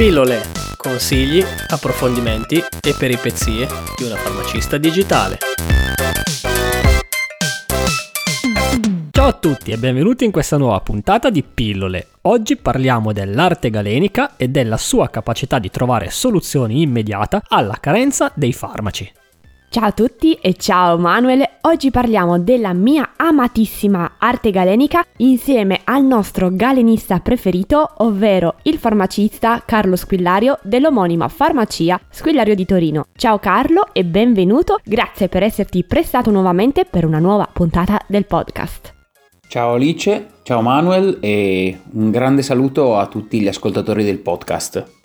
Pillole, consigli, approfondimenti e peripezie di una farmacista digitale. Ciao a tutti e benvenuti in questa nuova puntata di Pillole. Oggi parliamo dell'arte galenica e della sua capacità di trovare soluzioni immediata alla carenza dei farmaci. Ciao a tutti e ciao Manuel, oggi parliamo della mia amatissima arte galenica insieme al nostro galenista preferito, ovvero il farmacista Carlo Squillario dell'omonima farmacia Squillario di Torino. Ciao Carlo e benvenuto, grazie per esserti prestato nuovamente per una nuova puntata del podcast. Ciao Alice, ciao Manuel e un grande saluto a tutti gli ascoltatori del podcast.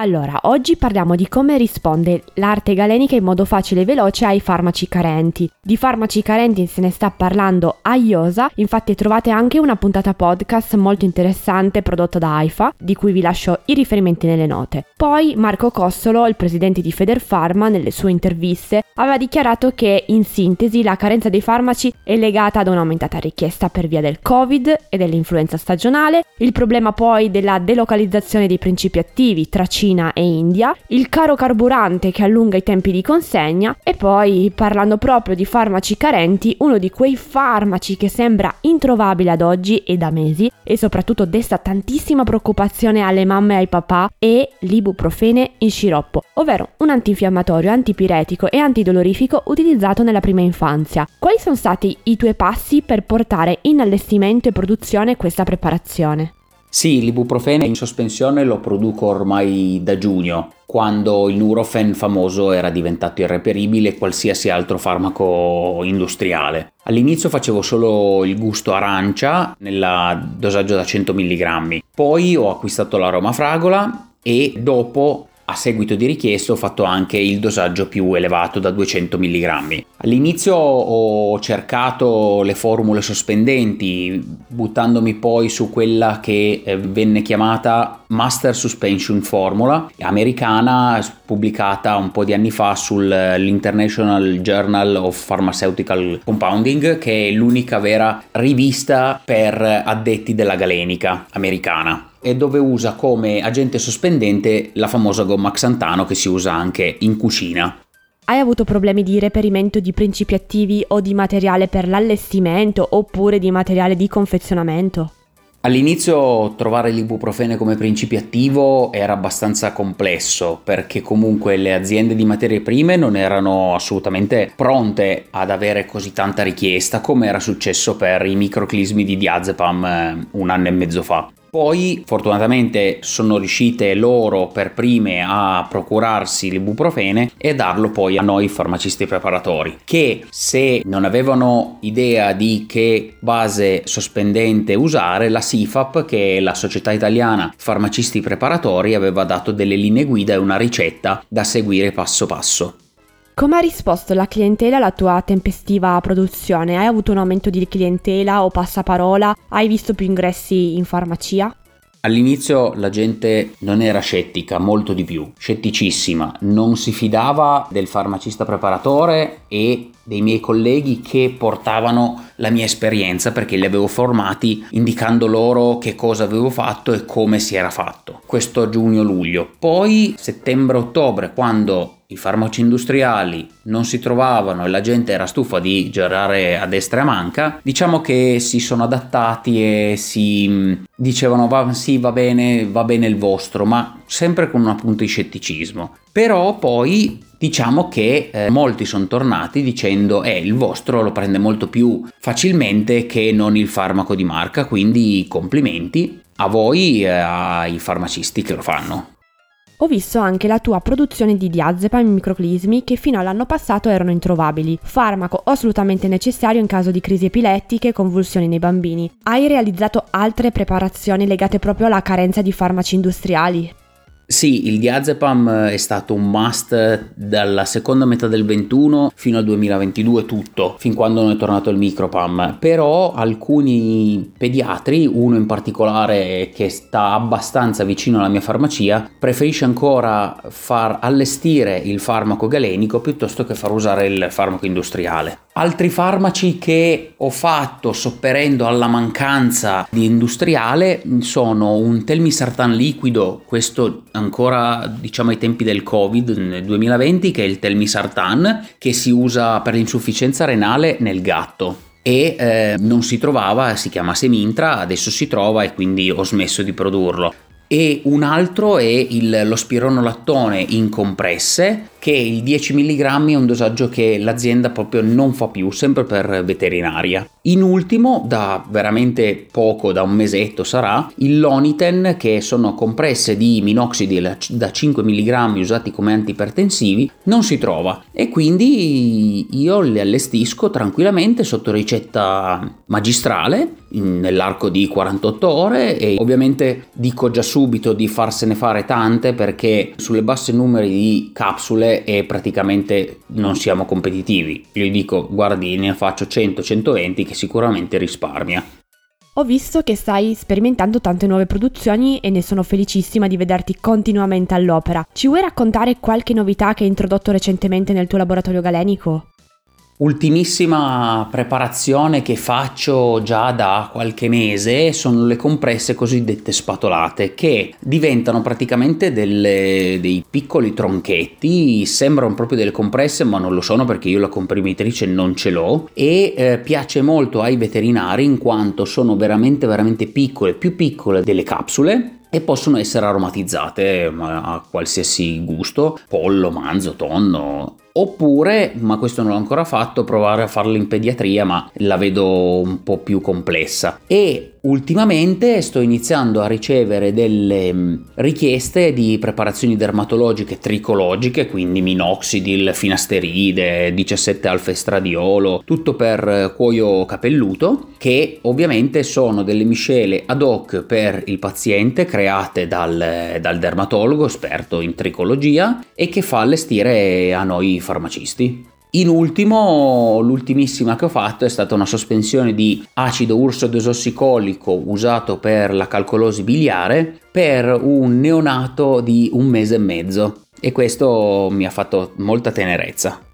Allora, oggi parliamo di come risponde l'arte galenica in modo facile e veloce ai farmaci carenti. Di farmaci carenti se ne sta parlando a IOSA, infatti trovate anche una puntata podcast molto interessante prodotta da AIFA, di cui vi lascio i riferimenti nelle note. Poi Marco Cossolo, il presidente di Federpharma, nelle sue interviste, aveva dichiarato che in sintesi la carenza dei farmaci è legata ad un'aumentata richiesta per via del Covid e dell'influenza stagionale, il problema poi della delocalizzazione dei principi attivi tra Cina e India, il caro carburante che allunga i tempi di consegna e poi, parlando proprio di farmaci carenti, uno di quei farmaci che sembra introvabile ad oggi e da mesi e soprattutto desta tantissima preoccupazione alle mamme e ai papà è l'ibuprofene in sciroppo, ovvero un antinfiammatorio, antipiretico e antidolorifico utilizzato nella prima infanzia. Quali sono stati i tuoi passi per portare in allestimento e produzione questa preparazione? Sì, l'ibuprofene in sospensione lo produco ormai da giugno, quando il Nurofen famoso era diventato irreperibile qualsiasi altro farmaco industriale. All'inizio facevo solo il gusto arancia nel dosaggio da 100 mg, poi ho acquistato l'aroma fragola e dopo a seguito di richiesta ho fatto anche il dosaggio più elevato da 200 mg. All'inizio ho cercato le formule sospendenti, buttandomi poi su quella che eh, venne chiamata Master Suspension Formula, americana, pubblicata un po' di anni fa sull'International Journal of Pharmaceutical Compounding, che è l'unica vera rivista per addetti della galenica americana e dove usa come agente sospendente la famosa gomma xantano che si usa anche in cucina. Hai avuto problemi di reperimento di principi attivi o di materiale per l'allestimento oppure di materiale di confezionamento? All'inizio trovare l'ibuprofene come principio attivo era abbastanza complesso perché comunque le aziende di materie prime non erano assolutamente pronte ad avere così tanta richiesta come era successo per i microclismi di diazepam eh, un anno e mezzo fa. Poi fortunatamente sono riuscite loro per prime a procurarsi l'ibuprofene e darlo poi a noi farmacisti preparatori che se non avevano idea di che base sospendente usare la SIFAP che è la società italiana farmacisti preparatori aveva dato delle linee guida e una ricetta da seguire passo passo. Come ha risposto la clientela alla tua tempestiva produzione? Hai avuto un aumento di clientela o passaparola? Hai visto più ingressi in farmacia? All'inizio la gente non era scettica, molto di più, scetticissima, non si fidava del farmacista preparatore e dei miei colleghi che portavano la mia esperienza perché li avevo formati indicando loro che cosa avevo fatto e come si era fatto. Questo giugno-luglio. Poi settembre-ottobre, quando i farmaci industriali non si trovavano e la gente era stufa di girare a destra e a manca, diciamo che si sono adattati e si mm, dicevano va, sì va bene, va bene il vostro, ma sempre con una punta di scetticismo. Però poi diciamo che eh, molti sono tornati dicendo eh il vostro lo prende molto più facilmente che non il farmaco di marca, quindi complimenti a voi e ai farmacisti che lo fanno. Ho visto anche la tua produzione di diazepam in microclismi che fino all'anno passato erano introvabili, farmaco assolutamente necessario in caso di crisi epilettiche e convulsioni nei bambini. Hai realizzato altre preparazioni legate proprio alla carenza di farmaci industriali? Sì, il diazepam è stato un must dalla seconda metà del 21 fino al 2022 tutto, fin quando non è tornato il micropam. Però alcuni pediatri, uno in particolare che sta abbastanza vicino alla mia farmacia, preferisce ancora far allestire il farmaco galenico piuttosto che far usare il farmaco industriale. Altri farmaci che ho fatto sopperendo alla mancanza di industriale sono un telmisartan liquido, questo ancora diciamo ai tempi del Covid nel 2020, che è il telmisartan che si usa per l'insufficienza renale nel gatto. E eh, non si trovava, si chiama Semintra, adesso si trova e quindi ho smesso di produrlo. E un altro è il, lo spironolattone in compresse che il 10 mg è un dosaggio che l'azienda proprio non fa più, sempre per veterinaria. In ultimo, da veramente poco, da un mesetto sarà, il Loniten che sono compresse di minoxidil da 5 mg usati come antipertensivi, non si trova e quindi io le allestisco tranquillamente sotto ricetta magistrale nell'arco di 48 ore e ovviamente dico già subito di farsene fare tante perché sulle basse numeri di capsule e praticamente non siamo competitivi. Io gli dico guardi ne faccio 100-120 che sicuramente risparmia. Ho visto che stai sperimentando tante nuove produzioni e ne sono felicissima di vederti continuamente all'opera. Ci vuoi raccontare qualche novità che hai introdotto recentemente nel tuo laboratorio galenico? Ultimissima preparazione che faccio già da qualche mese sono le compresse cosiddette spatolate che diventano praticamente delle, dei piccoli tronchetti, sembrano proprio delle compresse ma non lo sono perché io la comprimitrice non ce l'ho. E eh, piace molto ai veterinari in quanto sono veramente veramente piccole, più piccole delle capsule e possono essere aromatizzate a qualsiasi gusto, pollo, manzo, tonno, Oppure, ma questo non l'ho ancora fatto, provare a farlo in pediatria, ma la vedo un po' più complessa. E ultimamente sto iniziando a ricevere delle mm, richieste di preparazioni dermatologiche tricologiche, quindi minoxidil, finasteride, 17 alfa estradiolo, tutto per cuoio capelluto, che ovviamente sono delle miscele ad hoc per il paziente create dal, dal dermatologo esperto in tricologia e che fa allestire a noi farmacisti. In ultimo, l'ultimissima che ho fatto è stata una sospensione di acido urso desossicolico usato per la calcolosi biliare per un neonato di un mese e mezzo e questo mi ha fatto molta tenerezza.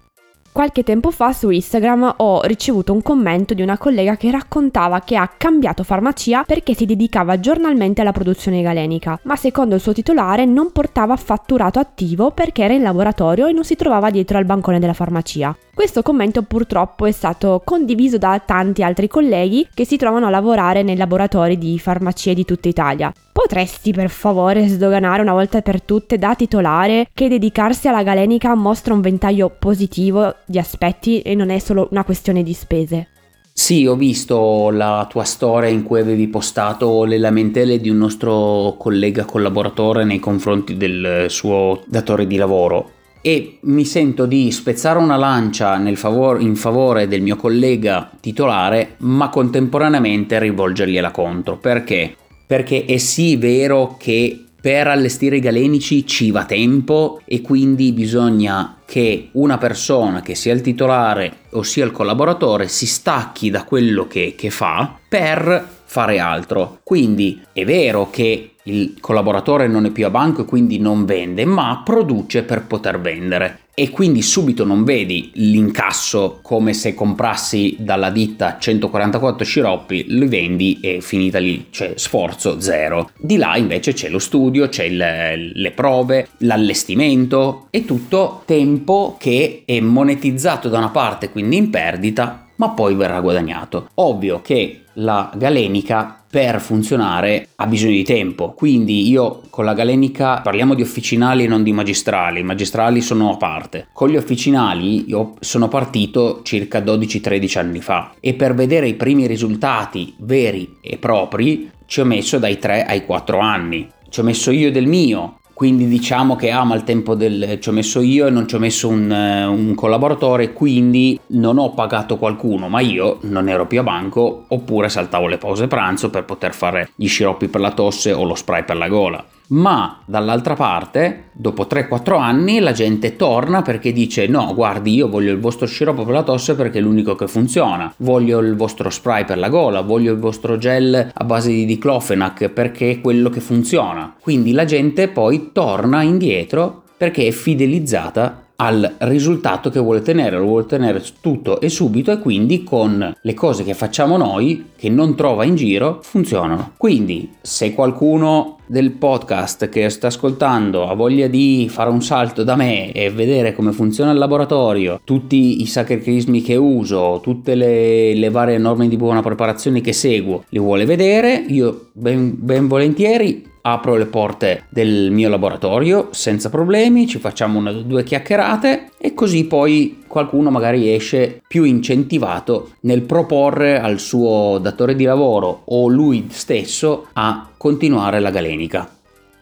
Qualche tempo fa su Instagram ho ricevuto un commento di una collega che raccontava che ha cambiato farmacia perché si dedicava giornalmente alla produzione galenica, ma secondo il suo titolare non portava fatturato attivo perché era in laboratorio e non si trovava dietro al bancone della farmacia. Questo commento purtroppo è stato condiviso da tanti altri colleghi che si trovano a lavorare nei laboratori di farmacie di tutta Italia. Potresti per favore sdoganare una volta per tutte da titolare che dedicarsi alla galenica mostra un ventaglio positivo di aspetti e non è solo una questione di spese? Sì, ho visto la tua storia in cui avevi postato le lamentele di un nostro collega collaboratore nei confronti del suo datore di lavoro e mi sento di spezzare una lancia favore, in favore del mio collega titolare, ma contemporaneamente rivolgergliela contro. Perché? Perché è sì vero che per allestire i galenici ci va tempo e quindi bisogna che una persona che sia il titolare o sia il collaboratore si stacchi da quello che, che fa per fare altro. Quindi è vero che il collaboratore non è più a banco e quindi non vende, ma produce per poter vendere. E quindi subito non vedi l'incasso come se comprassi dalla ditta 144 sciroppi, li vendi e finita lì, cioè sforzo zero. Di là invece c'è lo studio, c'è il, le prove, l'allestimento e tutto tempo che è monetizzato da una parte, quindi in perdita, ma poi verrà guadagnato. Ovvio che la galenica per funzionare ha bisogno di tempo. Quindi io con la galenica parliamo di officinali e non di magistrali, i magistrali sono a parte. Con gli officinali io sono partito circa 12-13 anni fa e per vedere i primi risultati veri e propri ci ho messo dai 3 ai 4 anni. Ci ho messo io del mio, quindi diciamo che ama il tempo del ci ho messo io e non ci ho messo un, un, collaboratore quindi non ho pagato qualcuno ma io non ero più a banco oppure saltavo le pause pranzo per poter fare gli sciroppi per la tosse o lo spray per la gola ma dall'altra parte, dopo 3-4 anni, la gente torna perché dice no, guardi, io voglio il vostro sciroppo per la tosse perché è l'unico che funziona, voglio il vostro spray per la gola, voglio il vostro gel a base di diclofenac perché è quello che funziona. Quindi la gente poi torna indietro perché è fidelizzata al risultato che vuole tenere, lo vuole tenere tutto e subito e quindi con le cose che facciamo noi, che non trova in giro, funzionano. Quindi se qualcuno del podcast che sta ascoltando ha voglia di fare un salto da me e vedere come funziona il laboratorio, tutti i sacrifici che uso, tutte le, le, varie norme di buona preparazione che seguo, li vuole vedere, io ben, ben volentieri apro le porte del mio laboratorio senza problemi, ci facciamo una o due chiacchierate e così poi qualcuno magari esce più incentivato nel proporre al suo datore di lavoro o lui stesso a continuare la galenica.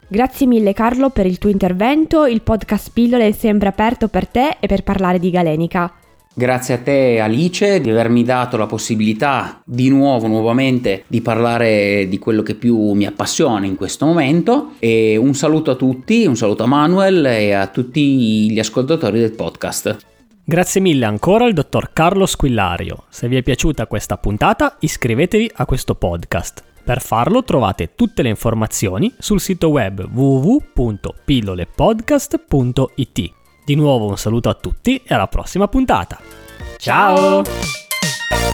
Grazie mille Carlo per il tuo intervento, il podcast Pillole è sempre aperto per te e per parlare di galenica. Grazie a te Alice di avermi dato la possibilità di nuovo, nuovamente, di parlare di quello che più mi appassiona in questo momento e un saluto a tutti, un saluto a Manuel e a tutti gli ascoltatori del podcast. Grazie mille ancora al dottor Carlo Squillario. Se vi è piaciuta questa puntata iscrivetevi a questo podcast. Per farlo trovate tutte le informazioni sul sito web www.pillolepodcast.it. Di nuovo un saluto a tutti e alla prossima puntata. Ciao!